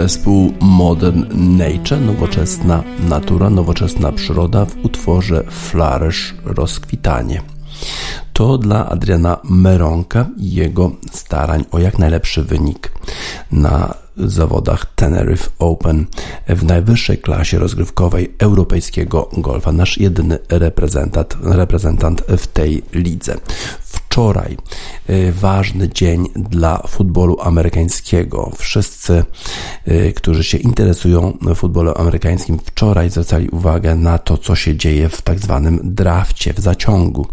Zespół Modern Nature, nowoczesna natura, nowoczesna przyroda w utworze Flourish, rozkwitanie. To dla Adriana Meronka i jego starań o jak najlepszy wynik na zawodach Tenerife Open w najwyższej klasie rozgrywkowej europejskiego golfa. Nasz jedyny reprezentant, reprezentant w tej lidze wczoraj ważny dzień dla futbolu amerykańskiego. Wszyscy, y, którzy się interesują futbolem amerykańskim, wczoraj zwracali uwagę na to, co się dzieje w tak zwanym drafcie, w zaciągu.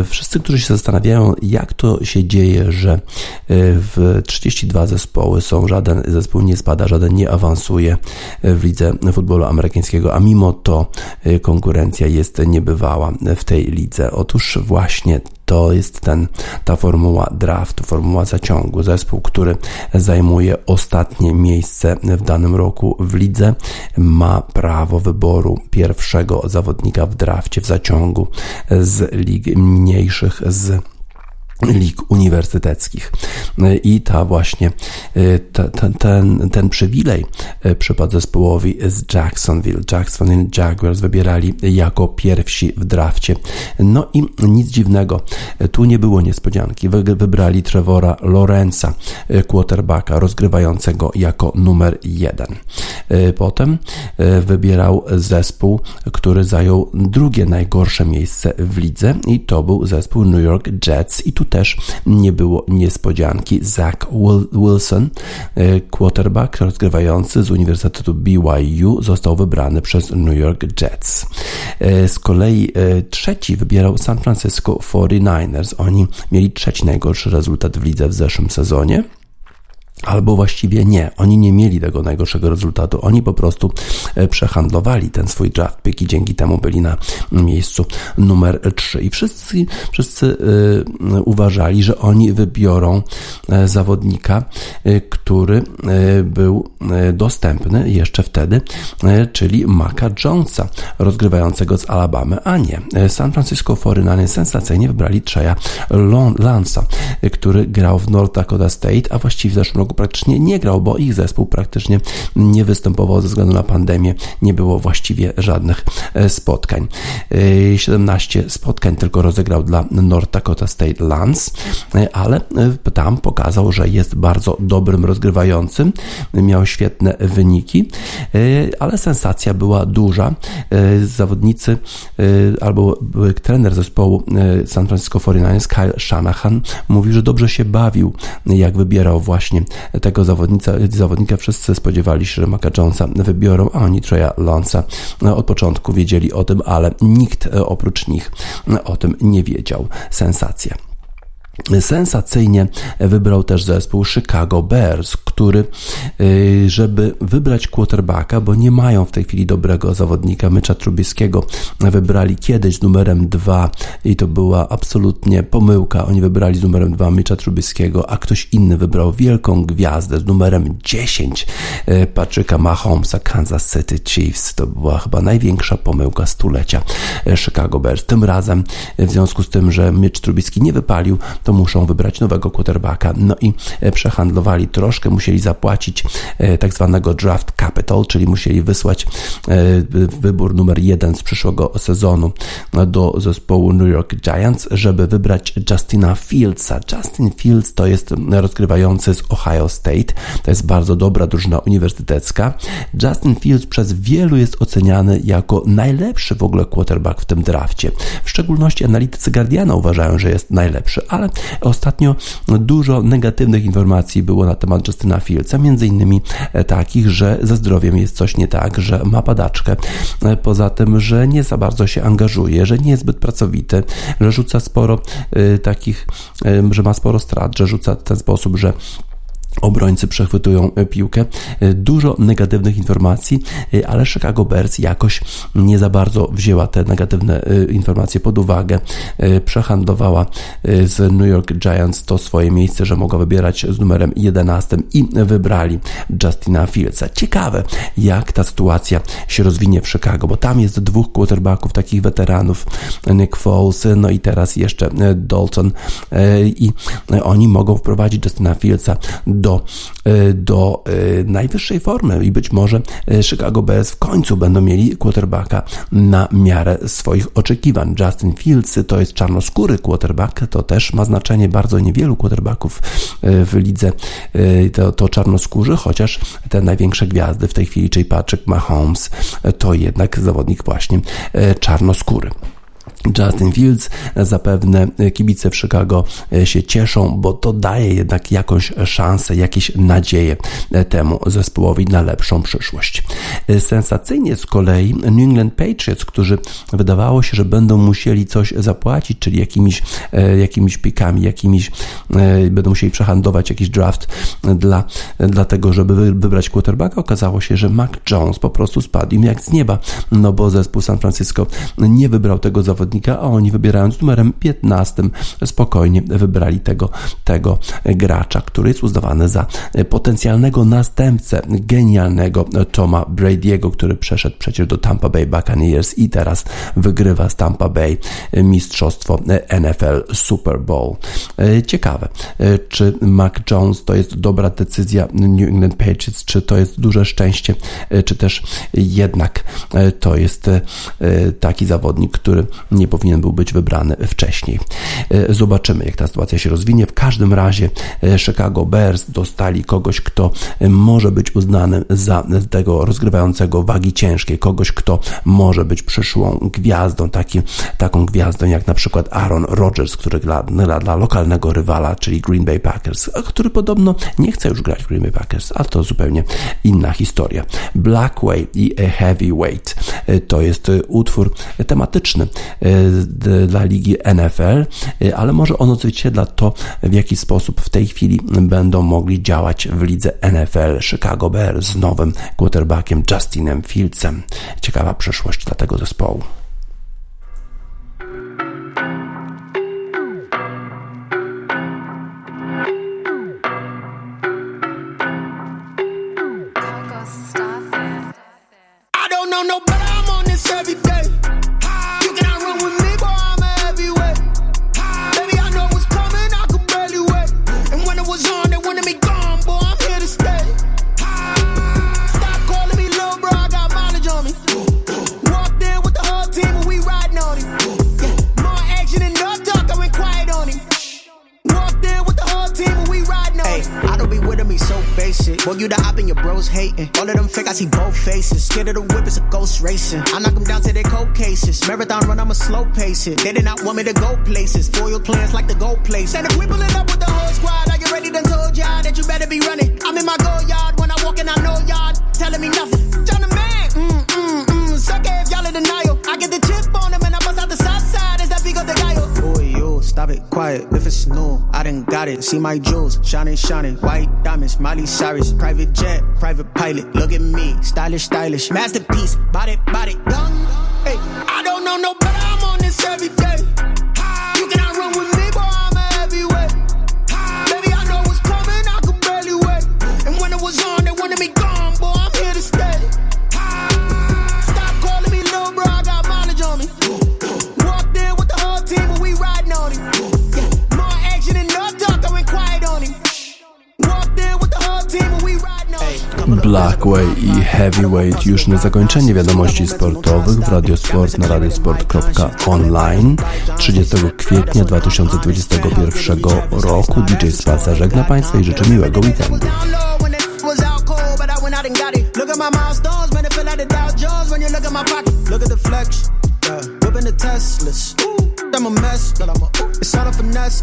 Y, wszyscy, którzy się zastanawiają, jak to się dzieje, że w 32 zespoły są, żaden zespół nie spada, żaden nie awansuje w lidze futbolu amerykańskiego, a mimo to konkurencja jest niebywała w tej lidze. Otóż właśnie to jest ten, ta formuła draftu, formuła zaciągu. Zespół, który zajmuje ostatnie miejsce w danym roku w lidze, ma prawo wyboru pierwszego zawodnika w drafcie, w zaciągu z lig mniejszych, z lig uniwersyteckich. I ta właśnie, e, ta, ta, ten, ten przywilej e, przypadł zespołowi z Jacksonville. Jacksonville Jaguars wybierali jako pierwsi w drafcie. No i nic dziwnego, e, tu nie było niespodzianki. Wybrali Trevora Lorenza, quarterbacka rozgrywającego jako numer jeden. Potem wybierał zespół, który zajął drugie najgorsze miejsce w lidze i to był zespół New York Jets i tu też nie było niespodzianki. Zach Wilson, e, quarterback rozgrywający z Uniwersytetu BYU, został wybrany przez New York Jets. E, z kolei e, trzeci wybierał San Francisco 49ers. Oni mieli trzeci najgorszy rezultat w lidze w zeszłym sezonie. Albo właściwie nie, oni nie mieli tego najgorszego rezultatu, oni po prostu e, przehandlowali ten swój draft pick i dzięki temu byli na miejscu numer 3. I wszyscy, wszyscy y, uważali, że oni wybiorą y, zawodnika, który był dostępny jeszcze wtedy, czyli Maca Jonesa, rozgrywającego z Alabamy, a nie. San Francisco 49ers sensacyjnie wybrali Treya Lansa, który grał w North Dakota State, a właściwie w zeszłym roku praktycznie nie grał, bo ich zespół praktycznie nie występował ze względu na pandemię. Nie było właściwie żadnych e, spotkań. 17 e, spotkań tylko rozegrał dla North Dakota State Lance, e, ale tam pokazał, że jest bardzo dobrym rozgrywającym. Miał świetne wyniki, ale sensacja była duża. Zawodnicy albo trener zespołu San Francisco 49ers Kyle Shanahan mówi, że dobrze się bawił, jak wybierał właśnie tego zawodnika, zawodnika wszyscy spodziewali się, że Maca Jonesa wybiorą, a oni Treya Lance'a od początku wiedzieli o tym, ale nikt oprócz nich o tym nie wiedział. Sensacja. Sensacyjnie wybrał też zespół Chicago Bears, który, y, żeby wybrać quarterbacka, bo nie mają w tej chwili dobrego zawodnika, Mycza Trubieskiego, wybrali kiedyś z numerem 2 i to była absolutnie pomyłka. Oni wybrali z numerem 2 Mycza Trubieskiego, a ktoś inny wybrał wielką gwiazdę z numerem 10 y, Patryka Mahomesa, Kansas City Chiefs. To była chyba największa pomyłka stulecia y, Chicago Bears. Tym razem, w związku z tym, że Mitch Trubisky nie wypalił, to muszą wybrać nowego quarterbacka. No i e, przehandlowali troszkę, musieli zapłacić e, tak zwanego draft capital, czyli musieli wysłać e, wybór numer jeden z przyszłego sezonu do zespołu New York Giants, żeby wybrać Justina Fieldsa. Justin Fields to jest rozgrywający z Ohio State, to jest bardzo dobra drużyna uniwersytecka. Justin Fields przez wielu jest oceniany jako najlepszy w ogóle quarterback w tym drafcie. W szczególności analitycy Guardiana uważają, że jest najlepszy, ale Ostatnio dużo negatywnych informacji było na temat Justyna Fieldsa, między innymi e, takich, że ze zdrowiem jest coś nie tak, że ma padaczkę, e, poza tym, że nie za bardzo się angażuje, że nie jest zbyt pracowity, że rzuca sporo e, takich, że ma sporo strat, że rzuca w ten sposób, że Obrońcy przechwytują e, piłkę. E, dużo negatywnych informacji, e, ale Chicago Bears jakoś nie za bardzo wzięła te negatywne informacje pod uwagę. Przehandlowała z New York Giants to swoje miejsce, że mogła wybierać z numerem 11 i wybrali Justina Fieldsa. Ciekawe, jak ta sytuacja się rozwinie w Chicago, bo tam jest dwóch quarterbacków, takich weteranów, Nick Foles, no i teraz jeszcze Dalton i oni mogą wprowadzić Justina Fieldsa do do, do najwyższej formy i być może Chicago Bears w końcu będą mieli quarterbacka na miarę swoich oczekiwań. Justin Fields to jest czarnoskóry quarterback, to też ma znaczenie bardzo niewielu quarterbacków w lidze to, to czarnoskórzy, chociaż te największe gwiazdy w tej chwili, czyli Patrick Mahomes, to jednak zawodnik właśnie czarnoskóry. Justin Fields, zapewne kibice w Chicago e, się cieszą, bo to daje jednak jakąś szansę, jakieś nadzieję e, temu zespołowi na lepszą przyszłość. E, sensacyjnie z kolei New England Patriots, którzy wydawało się, że będą musieli coś zapłacić, czyli jakimiś, jakimiś pikami, jakimiś będą musieli przehandlować jakiś draft dla, dla tego, żeby wybrać quarterbacka. Okazało się, że Mac Jones po prostu spadł im jak z nieba, no bo zespół San Francisco nie wybrał tego zawodnika a oni wybierając numerem 15 spokojnie wybrali tego, tego gracza, który jest uznawany za potencjalnego następcę genialnego Toma Brady'ego, który przeszedł przecież do Tampa Bay Buccaneers i teraz wygrywa z Tampa Bay mistrzostwo NFL Super Bowl. Ciekawe, czy Mac Jones to jest dobra decyzja New England Patriots, czy to jest duże szczęście, czy też jednak to jest taki zawodnik, który nie powinien był być wybrany wcześniej. E, zobaczymy, jak ta sytuacja się rozwinie. W każdym razie e, Chicago Bears dostali kogoś, kto e, może być uznany za tego rozgrywającego wagi ciężkiej, kogoś, kto może być przyszłą gwiazdą, taki, taką gwiazdą jak na przykład Aaron Rodgers, który dla, dla, dla lokalnego rywala, czyli Green Bay Packers, który podobno nie chce już grać w Green Bay Packers, ale to zupełnie inna historia. Blackway i Heavyweight to jest utwór tematyczny dla ligi NFL, ale może on odzwierciedla to, w jaki sposób w tej chwili będą mogli działać w lidze NFL Chicago Bears z nowym quarterbackiem Justinem Fieldsem. Ciekawa przyszłość dla tego zespołu. I don't be with he's so basic. Boy, you the op and your bros hating. All of them fake, I see both faces. Scared of the whip, it's a ghost racing. I knock them down to their cold cases. Marathon run, I'm a slow pacer. They did not want me to go places. Foil plans like the gold place. And if we pull up with the whole squad, I done got it. See my jewels, shining, shining. White diamonds, Miley Cyrus. Private jet, private pilot. Look at me, stylish, stylish. Masterpiece, body, body, young. Blackway i Heavyweight już na zakończenie wiadomości sportowych w Radiosport na radiosport.online 30 kwietnia 2021 roku DJ Spaca żegna Państwa i życzę miłego weekendu. Look at my milestones, man, it feel like the Dow Jones when you look at my pocket. Look at the flex, yeah. Whipping the Teslas. I'm a mess, but I'm a, it's all a finesse.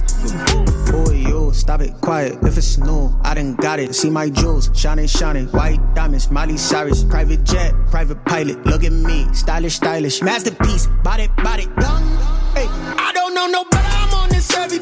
Boy, you, stop it, quiet. If it's new, I done got it. See my jewels, shining, shining. White diamonds, Miley Cyrus. Private jet, private pilot. Look at me, stylish, stylish. Masterpiece, body, body, young. Hey, I don't know no better. I'm on this every